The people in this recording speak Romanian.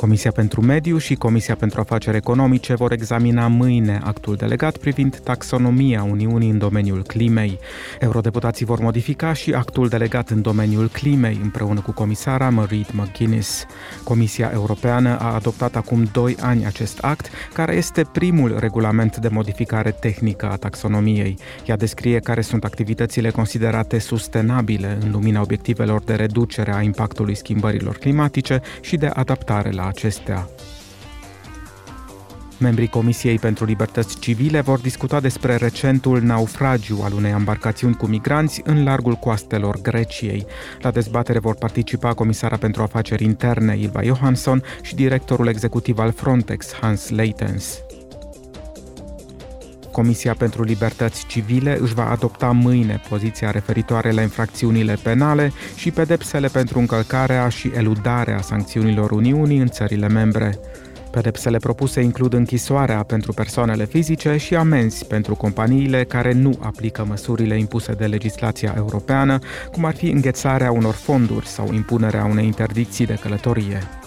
Comisia pentru Mediu și Comisia pentru Afaceri Economice vor examina mâine actul delegat privind taxonomia Uniunii în domeniul climei. Eurodeputații vor modifica și actul delegat în domeniul climei împreună cu comisara Marie McGuinness. Comisia Europeană a adoptat acum doi ani acest act, care este primul regulament de modificare tehnică a taxonomiei. Ea descrie care sunt activitățile considerate sustenabile în lumina obiectivelor de reducere a impactului schimbărilor climatice și de adaptare la acestea. Membrii Comisiei pentru Libertăți Civile vor discuta despre recentul naufragiu al unei embarcațiuni cu migranți în largul coastelor Greciei. La dezbatere vor participa comisara pentru afaceri interne Ilva Johansson și directorul executiv al Frontex Hans Leitens. Comisia pentru Libertăți Civile își va adopta mâine poziția referitoare la infracțiunile penale și pedepsele pentru încălcarea și eludarea sancțiunilor Uniunii în țările membre. Pedepsele propuse includ închisoarea pentru persoanele fizice și amenzi pentru companiile care nu aplică măsurile impuse de legislația europeană, cum ar fi înghețarea unor fonduri sau impunerea unei interdicții de călătorie.